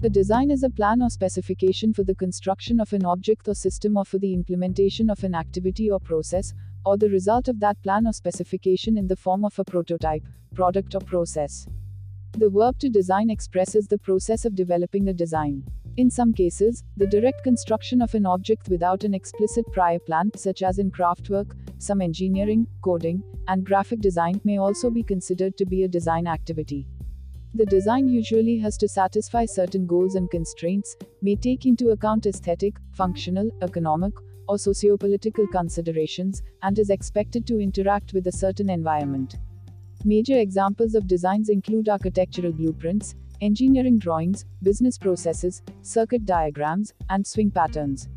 A design is a plan or specification for the construction of an object or system or for the implementation of an activity or process, or the result of that plan or specification in the form of a prototype, product, or process. The verb to design expresses the process of developing a design. In some cases, the direct construction of an object without an explicit prior plan, such as in craftwork, some engineering, coding, and graphic design, may also be considered to be a design activity. The design usually has to satisfy certain goals and constraints, may take into account aesthetic, functional, economic, or sociopolitical considerations, and is expected to interact with a certain environment. Major examples of designs include architectural blueprints, engineering drawings, business processes, circuit diagrams, and sewing patterns.